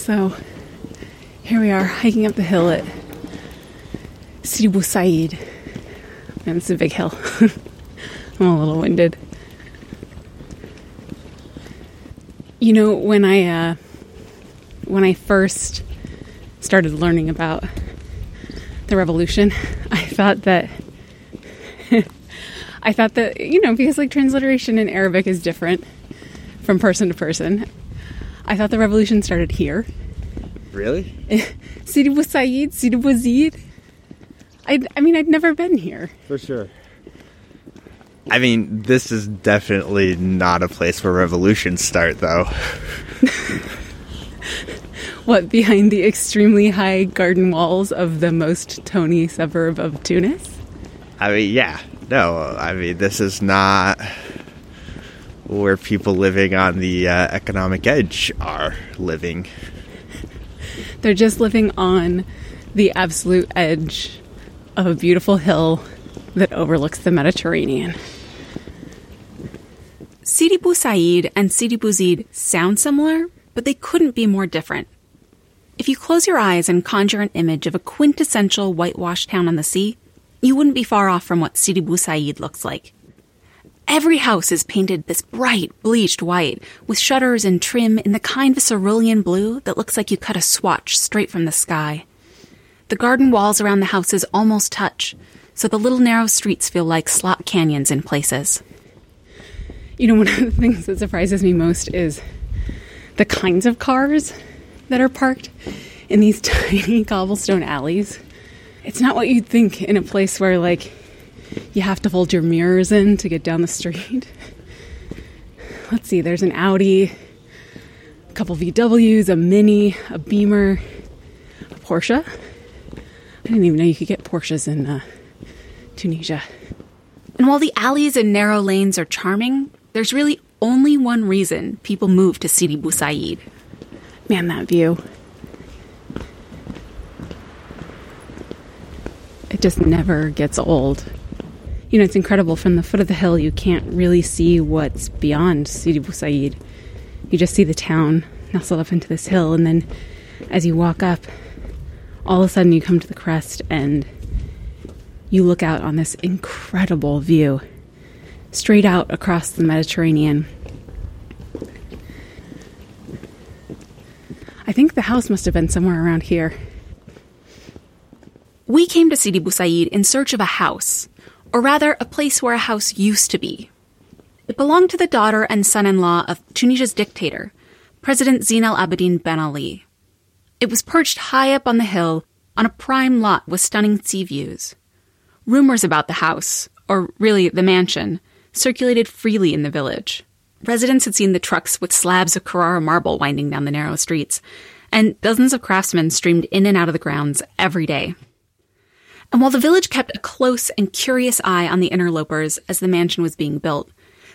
So here we are hiking up the hill at Sidi Bou Said. And it's a big hill. I'm a little winded. You know, when I uh, when I first started learning about the revolution, I thought that I thought that you know because like transliteration in Arabic is different from person to person. I thought the revolution started here. Really? Sidi Bou Said, Sidi Bou Zid. I, I mean, I'd never been here. For sure. I mean, this is definitely not a place where revolutions start, though. What, behind the extremely high garden walls of the most Tony suburb of Tunis? I mean, yeah. No, I mean, this is not where people living on the uh, economic edge are living. They're just living on the absolute edge of a beautiful hill that overlooks the Mediterranean. Sidi Bou Said and Sidi Bou Zid sound similar, but they couldn't be more different. If you close your eyes and conjure an image of a quintessential whitewashed town on the sea, you wouldn't be far off from what Sidi Bou Said looks like. Every house is painted this bright, bleached white, with shutters and trim in the kind of cerulean blue that looks like you cut a swatch straight from the sky. The garden walls around the houses almost touch, so the little narrow streets feel like slot canyons in places. You know, one of the things that surprises me most is the kinds of cars that are parked in these tiny cobblestone alleys. It's not what you'd think in a place where, like, you have to fold your mirrors in to get down the street. Let's see, there's an Audi, a couple VWs, a Mini, a Beamer, a Porsche. I didn't even know you could get Porsches in uh, Tunisia. And while the alleys and narrow lanes are charming, there's really only one reason people move to Sidi Bou Said. Man, that view. It just never gets old. You know, it's incredible. From the foot of the hill, you can't really see what's beyond Sidi Bou Said. You just see the town nestled up into this hill, and then as you walk up, all of a sudden you come to the crest and you look out on this incredible view straight out across the Mediterranean. I think the house must have been somewhere around here. We came to Sidi Bou Said in search of a house, or rather, a place where a house used to be. It belonged to the daughter and son in law of Tunisia's dictator, President Zine al Abidine Ben Ali. It was perched high up on the hill on a prime lot with stunning sea views. Rumors about the house, or really the mansion, circulated freely in the village. Residents had seen the trucks with slabs of Carrara marble winding down the narrow streets, and dozens of craftsmen streamed in and out of the grounds every day. And while the village kept a close and curious eye on the interlopers as the mansion was being built,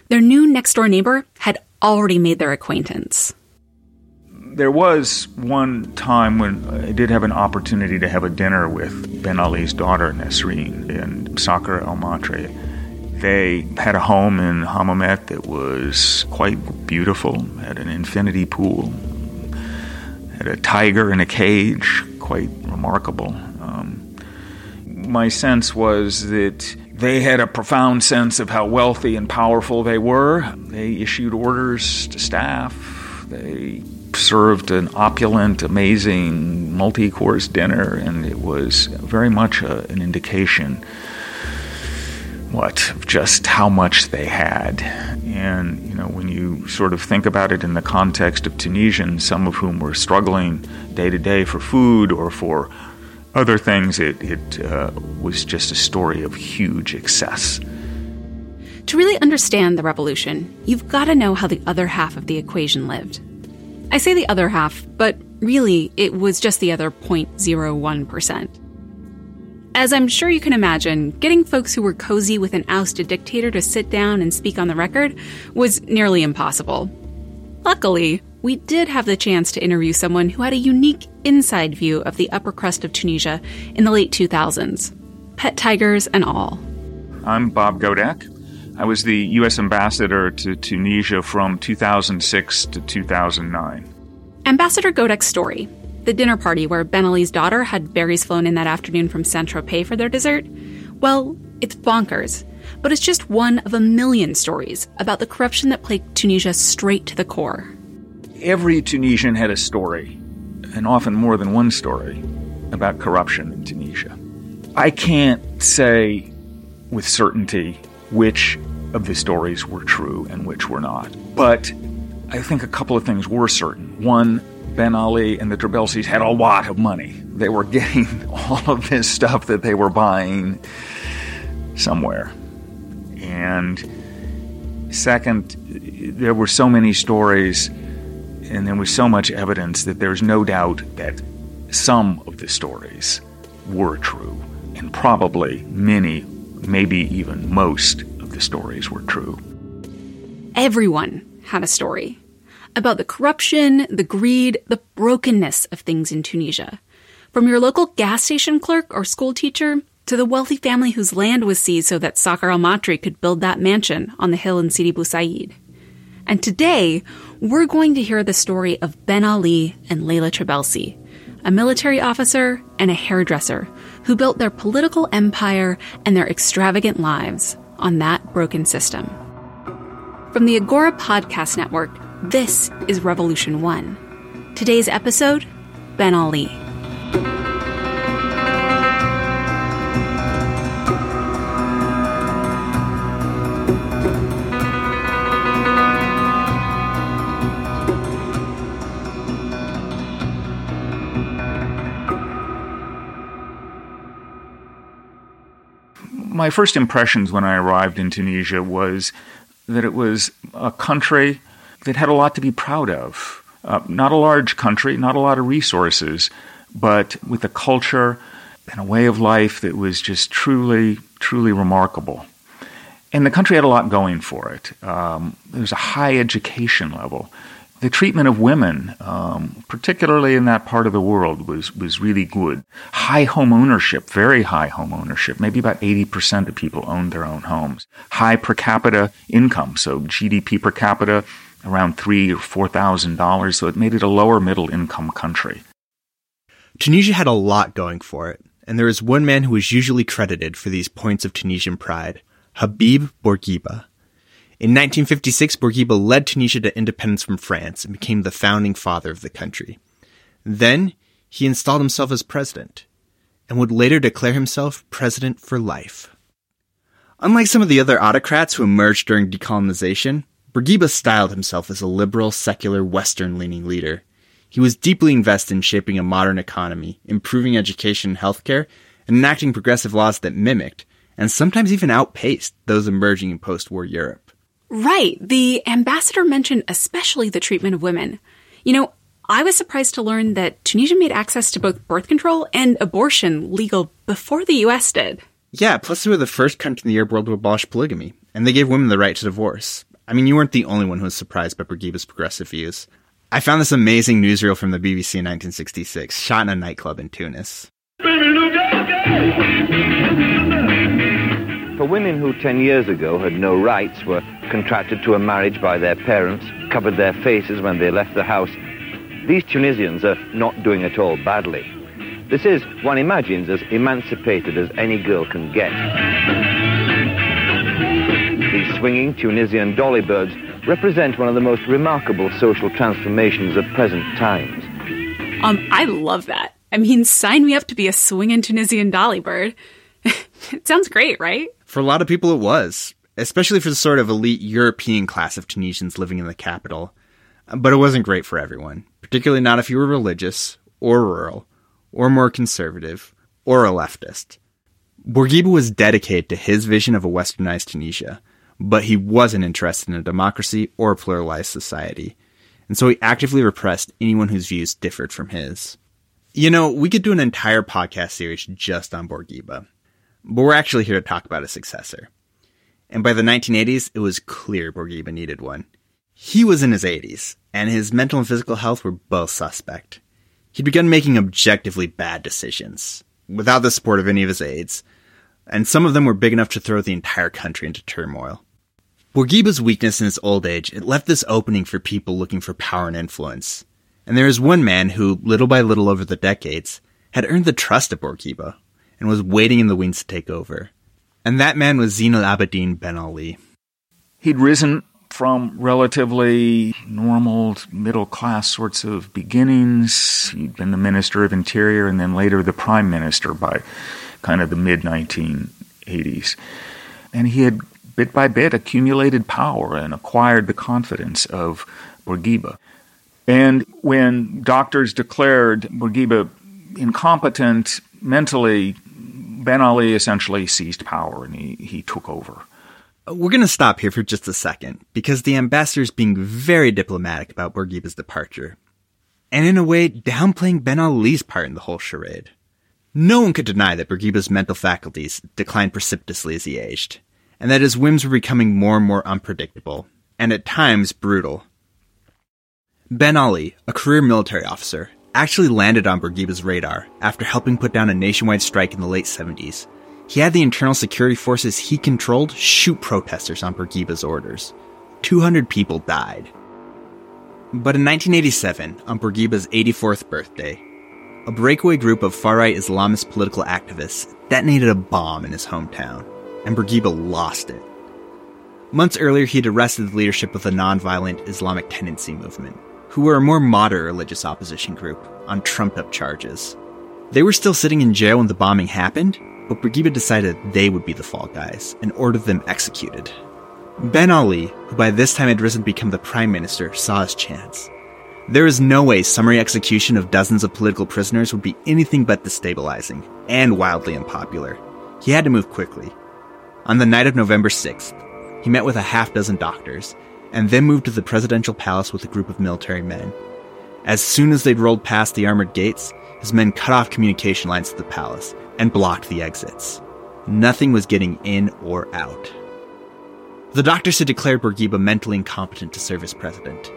their new next door neighbor had already made their acquaintance. There was one time when I did have an opportunity to have a dinner with Ben Ali's daughter, Nesreen, in Sakhr El Materi. They had a home in Hammamet that was quite beautiful, had an infinity pool, had a tiger in a cage, quite remarkable. Um, my sense was that they had a profound sense of how wealthy and powerful they were. They issued orders to staff. They served an opulent, amazing multi course dinner, and it was very much a, an indication what just how much they had and you know when you sort of think about it in the context of Tunisians some of whom were struggling day to day for food or for other things it, it uh, was just a story of huge excess To really understand the revolution, you've got to know how the other half of the equation lived. I say the other half, but really it was just the other 0.01%. As I'm sure you can imagine, getting folks who were cozy with an ousted dictator to sit down and speak on the record was nearly impossible. Luckily, we did have the chance to interview someone who had a unique inside view of the upper crust of Tunisia in the late 2000s, pet tigers and all. I'm Bob Godec. I was the U.S. ambassador to Tunisia from 2006 to 2009. Ambassador Godec's story, the dinner party where Ben Ali's daughter had berries flown in that afternoon from Saint Tropez for their dessert, well, it's bonkers. But it's just one of a million stories about the corruption that plagued Tunisia straight to the core. Every Tunisian had a story, and often more than one story, about corruption in Tunisia. I can't say with certainty which of the stories were true and which were not. But I think a couple of things were certain. One, Ben Ali and the Trabelsis had a lot of money. They were getting all of this stuff that they were buying somewhere. And second, there were so many stories and there was so much evidence that there's no doubt that some of the stories were true, and probably many, maybe even most of the stories were true. Everyone had a story about the corruption, the greed, the brokenness of things in Tunisia. From your local gas station clerk or school teacher to the wealthy family whose land was seized so that Sakhr al Matri could build that mansion on the hill in Sidi Bou Said. And today, we're going to hear the story of Ben Ali and Leila Trabelsi, a military officer and a hairdresser who built their political empire and their extravagant lives on that broken system. From the Agora Podcast Network, this is Revolution One. Today's episode Ben Ali. My first impressions when I arrived in Tunisia was that it was a country that had a lot to be proud of. Uh, not a large country, not a lot of resources, but with a culture and a way of life that was just truly, truly remarkable. And the country had a lot going for it. Um, there was a high education level the treatment of women, um, particularly in that part of the world, was was really good. High home ownership, very high home ownership. Maybe about eighty percent of people owned their own homes. High per capita income, so GDP per capita around three or four thousand dollars. So it made it a lower middle income country. Tunisia had a lot going for it, and there is one man who is usually credited for these points of Tunisian pride: Habib Bourguiba. In 1956, Bourguiba led Tunisia to independence from France and became the founding father of the country. Then, he installed himself as president, and would later declare himself president for life. Unlike some of the other autocrats who emerged during decolonization, Bourguiba styled himself as a liberal, secular, Western leaning leader. He was deeply invested in shaping a modern economy, improving education and healthcare, and enacting progressive laws that mimicked, and sometimes even outpaced, those emerging in post war Europe. Right. The ambassador mentioned especially the treatment of women. You know, I was surprised to learn that Tunisia made access to both birth control and abortion legal before the US did. Yeah, plus they were the first country in the Arab world to abolish polygamy, and they gave women the right to divorce. I mean, you weren't the only one who was surprised by Bourguiba's progressive views. I found this amazing newsreel from the BBC in 1966, shot in a nightclub in Tunis. For women who 10 years ago had no rights, were contracted to a marriage by their parents, covered their faces when they left the house, these Tunisians are not doing at all badly. This is, one imagines, as emancipated as any girl can get. These swinging Tunisian dolly birds represent one of the most remarkable social transformations of present times. Um, I love that. I mean, sign me up to be a swinging Tunisian dolly bird. it sounds great, right? For a lot of people, it was, especially for the sort of elite European class of Tunisians living in the capital. But it wasn't great for everyone, particularly not if you were religious, or rural, or more conservative, or a leftist. Bourguiba was dedicated to his vision of a westernized Tunisia, but he wasn't interested in a democracy or a pluralized society, and so he actively repressed anyone whose views differed from his. You know, we could do an entire podcast series just on Bourguiba, but we're actually here to talk about a successor. And by the 1980s, it was clear Bourguiba needed one. He was in his 80s, and his mental and physical health were both suspect. He'd begun making objectively bad decisions, without the support of any of his aides, and some of them were big enough to throw the entire country into turmoil. Bourguiba's weakness in his old age, it left this opening for people looking for power and influence. And there is one man who, little by little over the decades, had earned the trust of Bourguiba and was waiting in the wings to take over. And that man was Zine al-Abidine Ben Ali. He'd risen from relatively normal middle class sorts of beginnings. He'd been the Minister of Interior and then later the Prime Minister by kind of the mid 1980s. And he had bit by bit accumulated power and acquired the confidence of Bourguiba. And when doctors declared Bourguiba incompetent mentally, Ben Ali essentially seized power and he, he took over. We're going to stop here for just a second because the ambassador is being very diplomatic about Bourguiba's departure. And in a way, downplaying Ben Ali's part in the whole charade. No one could deny that Bourguiba's mental faculties declined precipitously as he aged, and that his whims were becoming more and more unpredictable, and at times brutal. Ben Ali, a career military officer, actually landed on Bourguiba's radar after helping put down a nationwide strike in the late 70s he had the internal security forces he controlled shoot protesters on Bourguiba's orders. 200 people died. But in 1987, on Bourguiba's 84th birthday, a breakaway group of far right Islamist political activists detonated a bomb in his hometown, and Bourguiba lost it. Months earlier, he'd arrested the leadership of the nonviolent Islamic Tendency movement, who were a more moderate religious opposition group, on trumped up charges. They were still sitting in jail when the bombing happened, but Bourguiba decided they would be the fall guys and ordered them executed. Ben Ali, who by this time had risen to become the prime minister, saw his chance. There is no way summary execution of dozens of political prisoners would be anything but destabilizing and wildly unpopular. He had to move quickly. On the night of November 6th, he met with a half dozen doctors and then moved to the presidential palace with a group of military men. As soon as they'd rolled past the armored gates, his men cut off communication lines to the palace and blocked the exits. Nothing was getting in or out. The doctors had declared Bourguiba mentally incompetent to serve as president.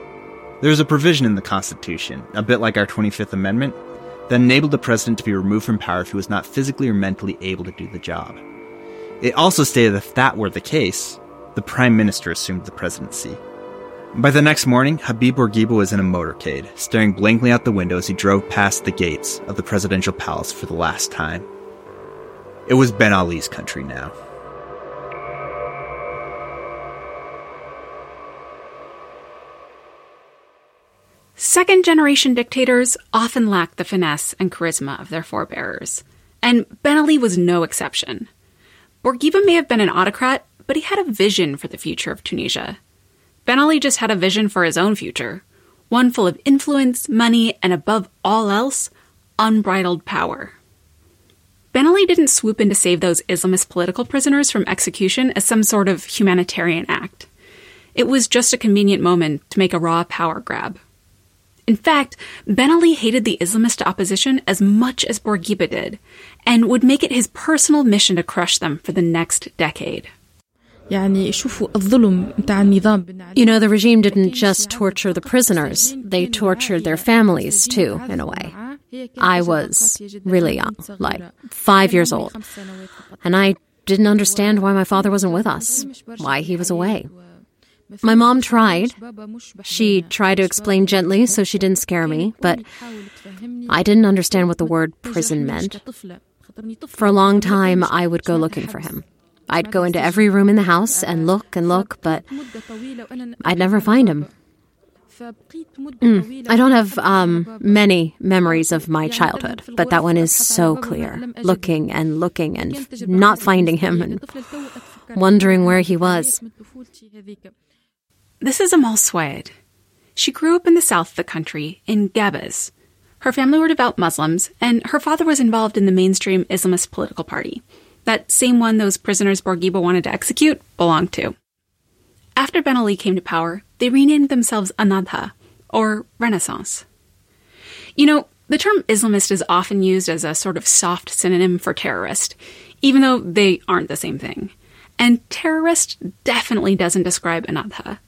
There was a provision in the Constitution, a bit like our 25th Amendment, that enabled the president to be removed from power if he was not physically or mentally able to do the job. It also stated that if that were the case, the prime minister assumed the presidency. By the next morning, Habib Bourguiba was in a motorcade, staring blankly out the window as he drove past the gates of the presidential palace for the last time. It was Ben Ali's country now. Second generation dictators often lack the finesse and charisma of their forebears, and Ben Ali was no exception. Bourguiba may have been an autocrat, but he had a vision for the future of Tunisia. Ben Ali just had a vision for his own future, one full of influence, money, and above all else, unbridled power. Ben Ali didn't swoop in to save those Islamist political prisoners from execution as some sort of humanitarian act. It was just a convenient moment to make a raw power grab. In fact, Ben Ali hated the Islamist opposition as much as Bourguiba did, and would make it his personal mission to crush them for the next decade. You know, the regime didn't just torture the prisoners, they tortured their families too, in a way. I was really young, like five years old. And I didn't understand why my father wasn't with us, why he was away. My mom tried. She tried to explain gently so she didn't scare me, but I didn't understand what the word prison meant. For a long time, I would go looking for him. I'd go into every room in the house and look and look, but I'd never find him. Mm. I don't have um, many memories of my childhood, but that one is so clear. Looking and looking and not finding him and wondering where he was. This is Amal Swayed. She grew up in the south of the country, in Gabès. Her family were devout Muslims, and her father was involved in the mainstream Islamist political party. That same one those prisoners Bourguiba wanted to execute belonged to. After Ben Ali came to power, they renamed themselves Ennahda, or Renaissance. You know, the term Islamist is often used as a sort of soft synonym for terrorist, even though they aren't the same thing. And terrorist definitely doesn't describe Ennahda.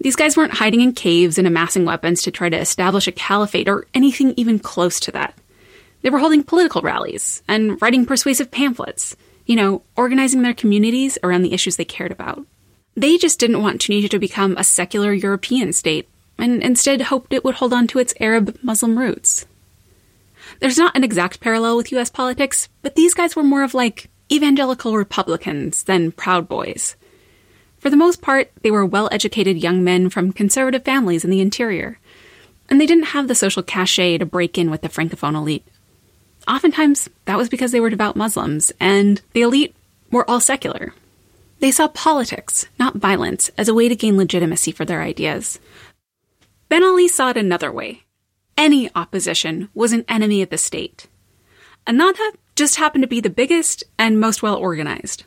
These guys weren't hiding in caves and amassing weapons to try to establish a caliphate or anything even close to that. They were holding political rallies and writing persuasive pamphlets, you know, organizing their communities around the issues they cared about. They just didn't want Tunisia to become a secular European state, and instead hoped it would hold on to its Arab Muslim roots. There's not an exact parallel with US politics, but these guys were more of like evangelical Republicans than Proud Boys. For the most part, they were well educated young men from conservative families in the interior, and they didn't have the social cachet to break in with the Francophone elite. Oftentimes, that was because they were devout Muslims, and the elite were all secular. They saw politics, not violence, as a way to gain legitimacy for their ideas. Ben Ali saw it another way. Any opposition was an enemy of the state. Ennahda just happened to be the biggest and most well organized.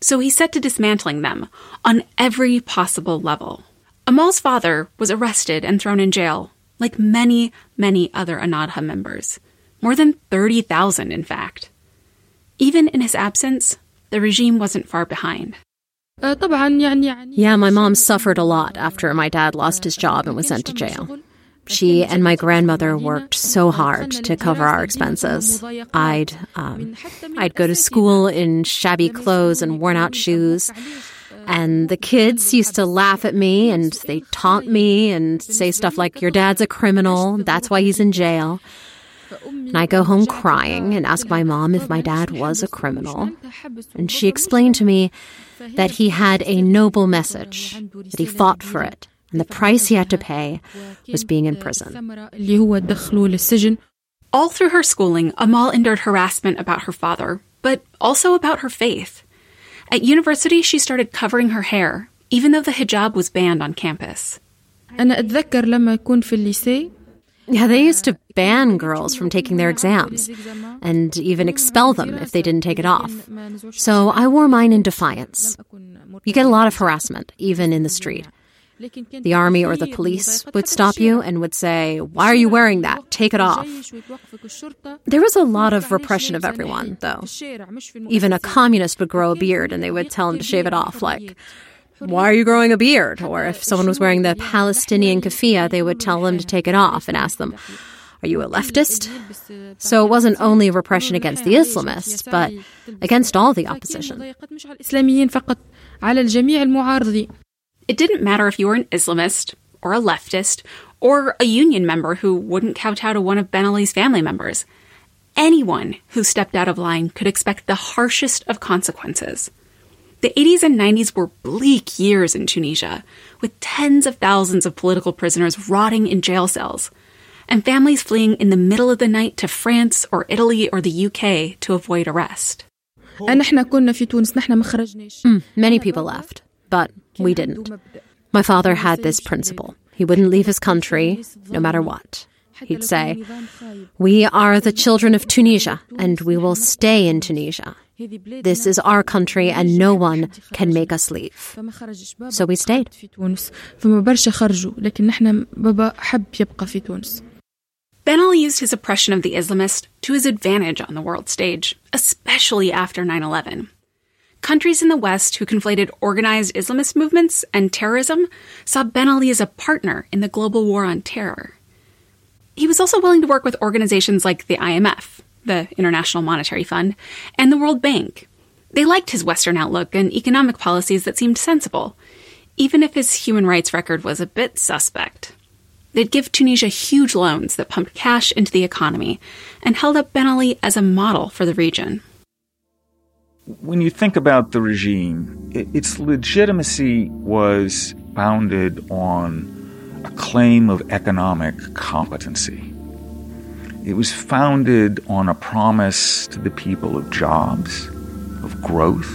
So he set to dismantling them on every possible level. Amal's father was arrested and thrown in jail, like many, many other Ennahda members. More than 30,000, in fact. Even in his absence, the regime wasn't far behind. Yeah, my mom suffered a lot after my dad lost his job and was sent to jail. She and my grandmother worked so hard to cover our expenses. I'd um, I'd go to school in shabby clothes and worn out shoes. And the kids used to laugh at me and they taunt me and say stuff like, Your dad's a criminal, that's why he's in jail. And I go home crying and ask my mom if my dad was a criminal. And she explained to me that he had a noble message, that he fought for it, and the price he had to pay was being in prison. All through her schooling, Amal endured harassment about her father, but also about her faith. At university, she started covering her hair, even though the hijab was banned on campus. Yeah, they used to ban girls from taking their exams and even expel them if they didn't take it off. So I wore mine in defiance. You get a lot of harassment, even in the street. The army or the police would stop you and would say, Why are you wearing that? Take it off. There was a lot of repression of everyone, though. Even a communist would grow a beard and they would tell him to shave it off, like, why are you growing a beard? Or if someone was wearing the Palestinian keffiyeh, they would tell them to take it off and ask them, Are you a leftist? So it wasn't only repression against the Islamists, but against all the opposition. It didn't matter if you were an Islamist, or a leftist, or a union member who wouldn't kowtow to one of Ben Ali's family members. Anyone who stepped out of line could expect the harshest of consequences. The 80s and 90s were bleak years in Tunisia, with tens of thousands of political prisoners rotting in jail cells, and families fleeing in the middle of the night to France or Italy or the UK to avoid arrest. Mm, many people left, but we didn't. My father had this principle. He wouldn't leave his country, no matter what. He'd say, We are the children of Tunisia, and we will stay in Tunisia. This is our country, and no one can make us leave. So we stayed. Ben Ali used his oppression of the Islamist to his advantage on the world stage, especially after 9 11. Countries in the West who conflated organized Islamist movements and terrorism saw Ben Ali as a partner in the global war on terror. He was also willing to work with organizations like the IMF, the International Monetary Fund, and the World Bank. They liked his Western outlook and economic policies that seemed sensible, even if his human rights record was a bit suspect. They'd give Tunisia huge loans that pumped cash into the economy and held up Ben Ali as a model for the region. When you think about the regime, its legitimacy was founded on a claim of economic competency. It was founded on a promise to the people of jobs, of growth,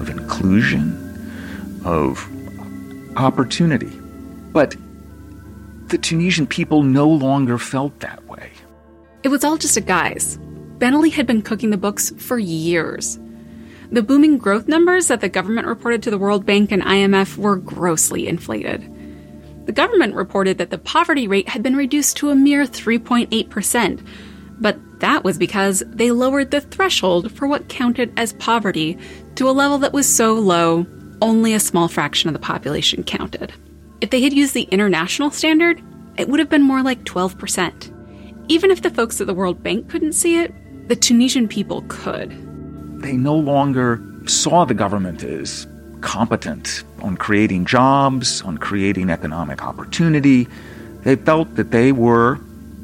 of inclusion, of opportunity. But the Tunisian people no longer felt that way. It was all just a guise. Ben Ali had been cooking the books for years. The booming growth numbers that the government reported to the World Bank and IMF were grossly inflated. The government reported that the poverty rate had been reduced to a mere 3.8%, but that was because they lowered the threshold for what counted as poverty to a level that was so low, only a small fraction of the population counted. If they had used the international standard, it would have been more like 12%. Even if the folks at the World Bank couldn't see it, the Tunisian people could. They no longer saw the government as competent on creating jobs, on creating economic opportunity. They felt that they were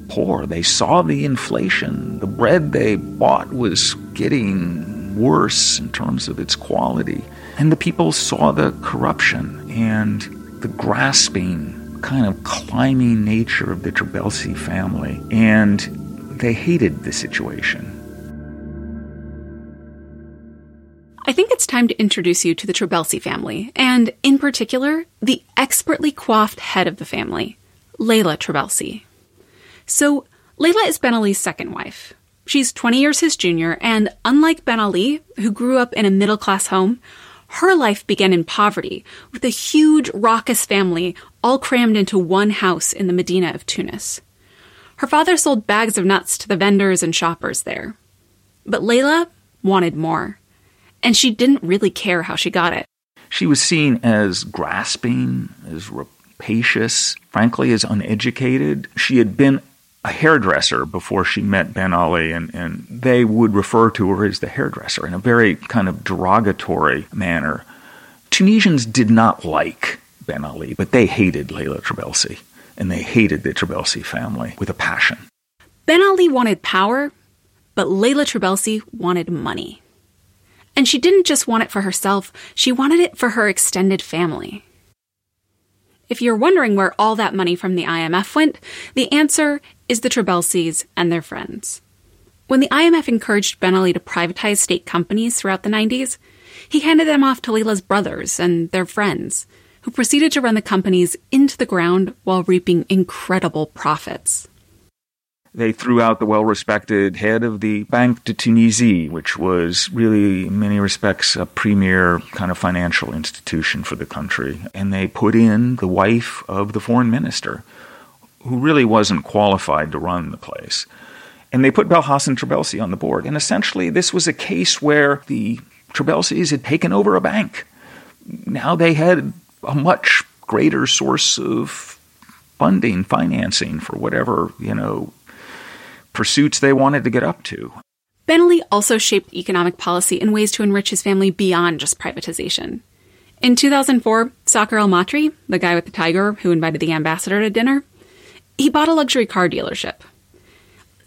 poor. They saw the inflation. The bread they bought was getting worse in terms of its quality. And the people saw the corruption and the grasping, kind of climbing nature of the Trabelsi family. And they hated the situation. Time to introduce you to the Trabelsi family, and in particular, the expertly coiffed head of the family, Leila Trabelsi. So, Leila is Ben Ali's second wife. She's 20 years his junior, and unlike Ben Ali, who grew up in a middle class home, her life began in poverty, with a huge, raucous family all crammed into one house in the Medina of Tunis. Her father sold bags of nuts to the vendors and shoppers there. But Leila wanted more and she didn't really care how she got it. She was seen as grasping, as rapacious, frankly, as uneducated. She had been a hairdresser before she met Ben Ali, and, and they would refer to her as the hairdresser in a very kind of derogatory manner. Tunisians did not like Ben Ali, but they hated Leila Trabelsi, and they hated the Trabelsi family with a passion. Ben Ali wanted power, but Leila Trabelsi wanted money. And she didn't just want it for herself, she wanted it for her extended family. If you're wondering where all that money from the IMF went, the answer is the Trabelsis and their friends. When the IMF encouraged Ben Ali to privatize state companies throughout the 90s, he handed them off to Leila's brothers and their friends, who proceeded to run the companies into the ground while reaping incredible profits. They threw out the well respected head of the Banque de Tunisie, which was really, in many respects, a premier kind of financial institution for the country. And they put in the wife of the foreign minister, who really wasn't qualified to run the place. And they put Belhassen Trabelsi on the board. And essentially, this was a case where the Trabelsis had taken over a bank. Now they had a much greater source of funding, financing for whatever, you know, pursuits they wanted to get up to. Ben Ali also shaped economic policy in ways to enrich his family beyond just privatization. In 2004, Sakhr El Matri, the guy with the tiger who invited the ambassador to dinner, he bought a luxury car dealership.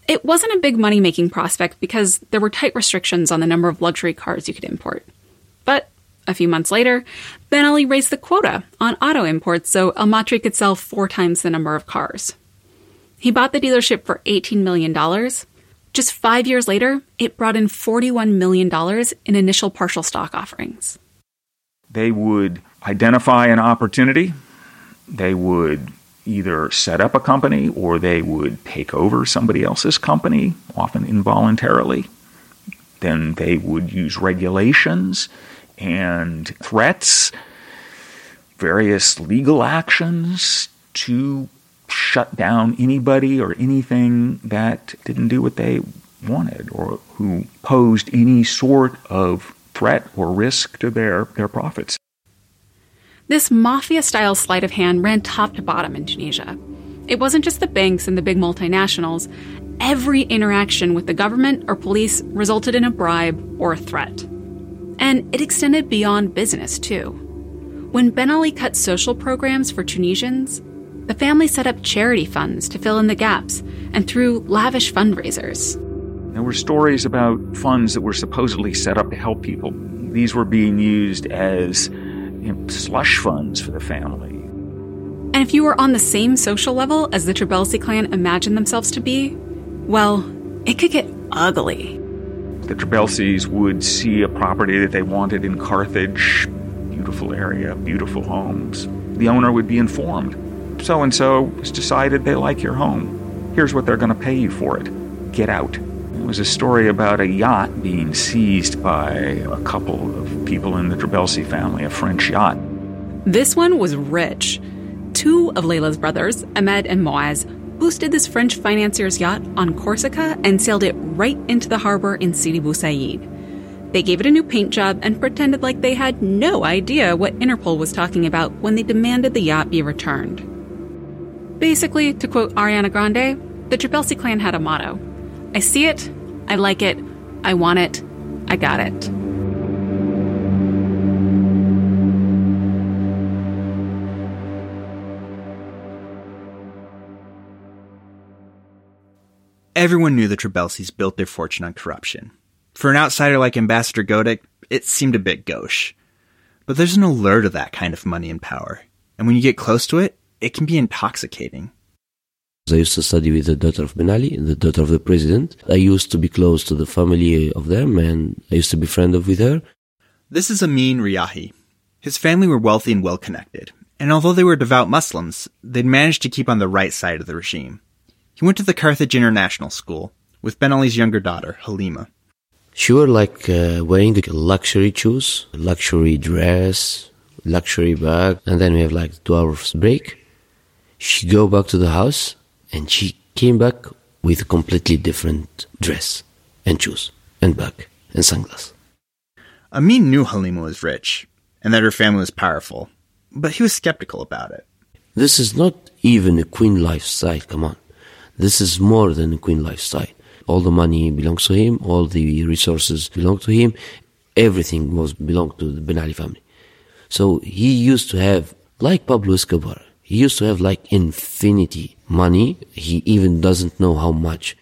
It wasn't a big money making prospect because there were tight restrictions on the number of luxury cars you could import. But a few months later, Ben Ali raised the quota on auto imports so Matri could sell four times the number of cars. He bought the dealership for $18 million. Just five years later, it brought in $41 million in initial partial stock offerings. They would identify an opportunity, they would either set up a company or they would take over somebody else's company, often involuntarily. Then they would use regulations and threats, various legal actions to shut down anybody or anything that didn't do what they wanted or who posed any sort of threat or risk to their, their profits. This mafia style sleight of hand ran top to bottom in Tunisia. It wasn't just the banks and the big multinationals. Every interaction with the government or police resulted in a bribe or a threat. And it extended beyond business, too. When Ben Ali cut social programs for Tunisians, the family set up charity funds to fill in the gaps and through lavish fundraisers. There were stories about funds that were supposedly set up to help people. These were being used as you know, slush funds for the family. And if you were on the same social level as the Trabelsi clan imagined themselves to be, well, it could get ugly. The Trabelsis would see a property that they wanted in Carthage, beautiful area, beautiful homes. The owner would be informed so and so has decided they like your home. Here's what they're going to pay you for it. Get out. It was a story about a yacht being seized by a couple of people in the Trabelsi family, a French yacht. This one was rich. Two of Leila's brothers, Ahmed and Moez, boosted this French financier's yacht on Corsica and sailed it right into the harbor in Sidi Bou Said. They gave it a new paint job and pretended like they had no idea what Interpol was talking about when they demanded the yacht be returned. Basically, to quote Ariana Grande, the Trabelsi clan had a motto I see it, I like it, I want it, I got it. everyone knew the Trabelsis built their fortune on corruption. For an outsider like Ambassador Godec, it seemed a bit gauche. But there's an allure to that kind of money and power. And when you get close to it, it can be intoxicating. I used to study with the daughter of Ben Ali, the daughter of the president. I used to be close to the family of them and I used to be friend with her. This is Amin Riahi. His family were wealthy and well connected, and although they were devout Muslims, they'd managed to keep on the right side of the regime. He went to the Carthage International School with Ben Ali's younger daughter, Halima. She were like uh, wearing the luxury shoes, luxury dress, luxury bag, and then we have like two hours break. She go back to the house and she came back with a completely different dress and shoes and bag and sunglasses. Amin knew Halima was rich and that her family was powerful, but he was skeptical about it. This is not even a queen lifestyle, come on. This is more than a queen lifestyle. All the money belongs to him, all the resources belong to him, everything was belong to the Ben Ali family. So he used to have, like Pablo Escobar, he used to have like infinity money. He even doesn't know how much.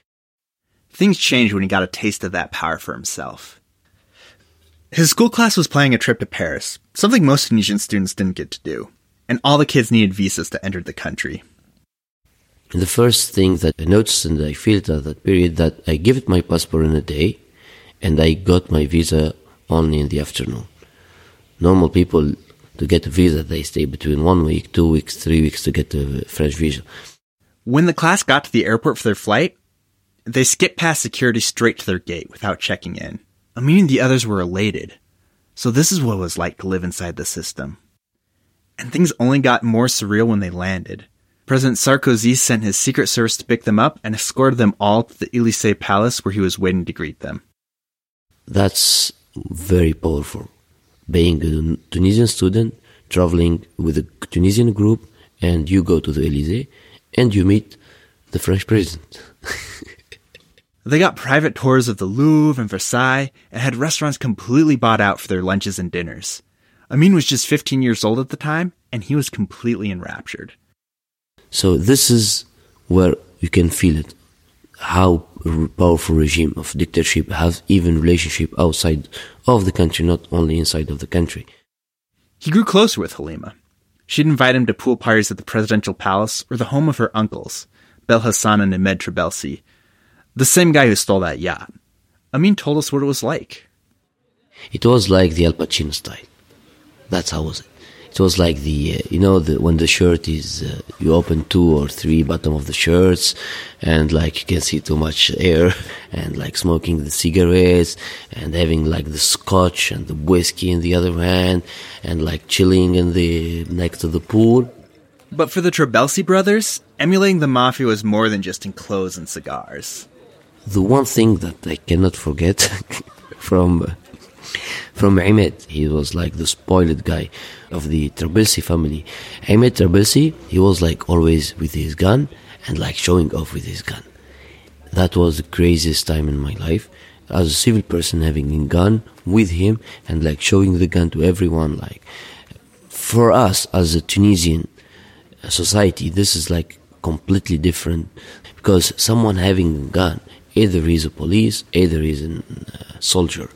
Things changed when he got a taste of that power for himself. His school class was planning a trip to Paris, something most Tunisian students didn't get to do, and all the kids needed visas to enter the country. The first thing that I noticed and I felt at that period that I gave it my passport in a day and I got my visa only in the afternoon. Normal people to get a visa, they stay between one week, two weeks, three weeks to get a French visa. When the class got to the airport for their flight, they skipped past security straight to their gate without checking in. Amin and the others were elated. So this is what it was like to live inside the system. And things only got more surreal when they landed. President Sarkozy sent his secret service to pick them up and escorted them all to the Elysee Palace where he was waiting to greet them. That's very powerful being a Tunisian student traveling with a Tunisian group and you go to the Elysee and you meet the French president. they got private tours of the Louvre and Versailles and had restaurants completely bought out for their lunches and dinners. Amin was just 15 years old at the time and he was completely enraptured. So this is where you can feel it how powerful regime of dictatorship has even relationship outside of the country, not only inside of the country. He grew closer with Halima. She'd invite him to pool parties at the presidential palace or the home of her uncles, Belhassen and Ahmed Trabelsi, the same guy who stole that yacht. Amin told us what it was like. It was like the Al Pacino style. That's how was it. It was like the, uh, you know, the, when the shirt is, uh, you open two or three bottom of the shirts and like you can see too much air and like smoking the cigarettes and having like the scotch and the whiskey in the other hand and like chilling in the, next to the pool. But for the Trabelsi brothers, emulating the mafia was more than just in clothes and cigars. The one thing that I cannot forget from, uh, from Ahmed, he was like the spoiled guy of the Trabelsi family. Ahmed Trabelsi, he was like always with his gun and like showing off with his gun. That was the craziest time in my life. As a civil person having a gun with him and like showing the gun to everyone like for us as a Tunisian society this is like completely different because someone having a gun either he's a police either he's a uh, soldier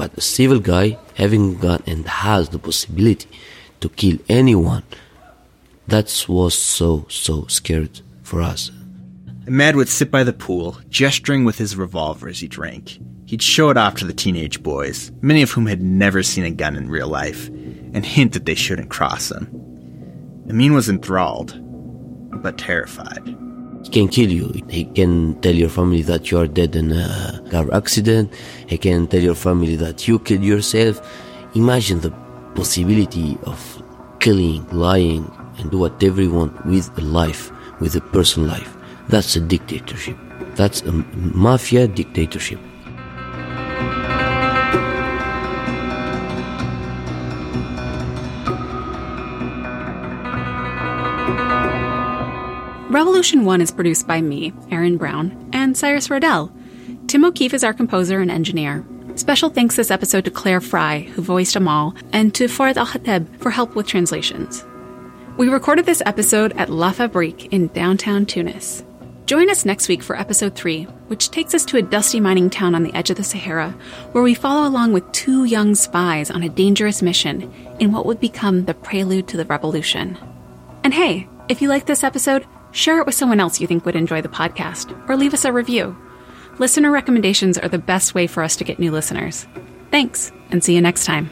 but a civil guy having gun and has the possibility to kill anyone. That was so, so scared for us. Ahmed would sit by the pool, gesturing with his revolver as he drank. He'd show it off to the teenage boys, many of whom had never seen a gun in real life, and hint that they shouldn't cross him. Amin was enthralled, but terrified. He can kill you. He can tell your family that you are dead in a car accident. He can tell your family that you killed yourself. Imagine the possibility of killing, lying, and do whatever you want with a life, with a person life. That's a dictatorship. That's a mafia dictatorship. Revolution 1 is produced by me, Aaron Brown, and Cyrus Rodell. Tim O'Keefe is our composer and engineer. Special thanks this episode to Claire Fry, who voiced Amal, and to Farid Al Khateb for help with translations. We recorded this episode at La Fabrique in downtown Tunis. Join us next week for episode 3, which takes us to a dusty mining town on the edge of the Sahara, where we follow along with two young spies on a dangerous mission in what would become the prelude to the revolution. And hey, if you like this episode, share it with someone else you think would enjoy the podcast, or leave us a review. Listener recommendations are the best way for us to get new listeners. Thanks, and see you next time.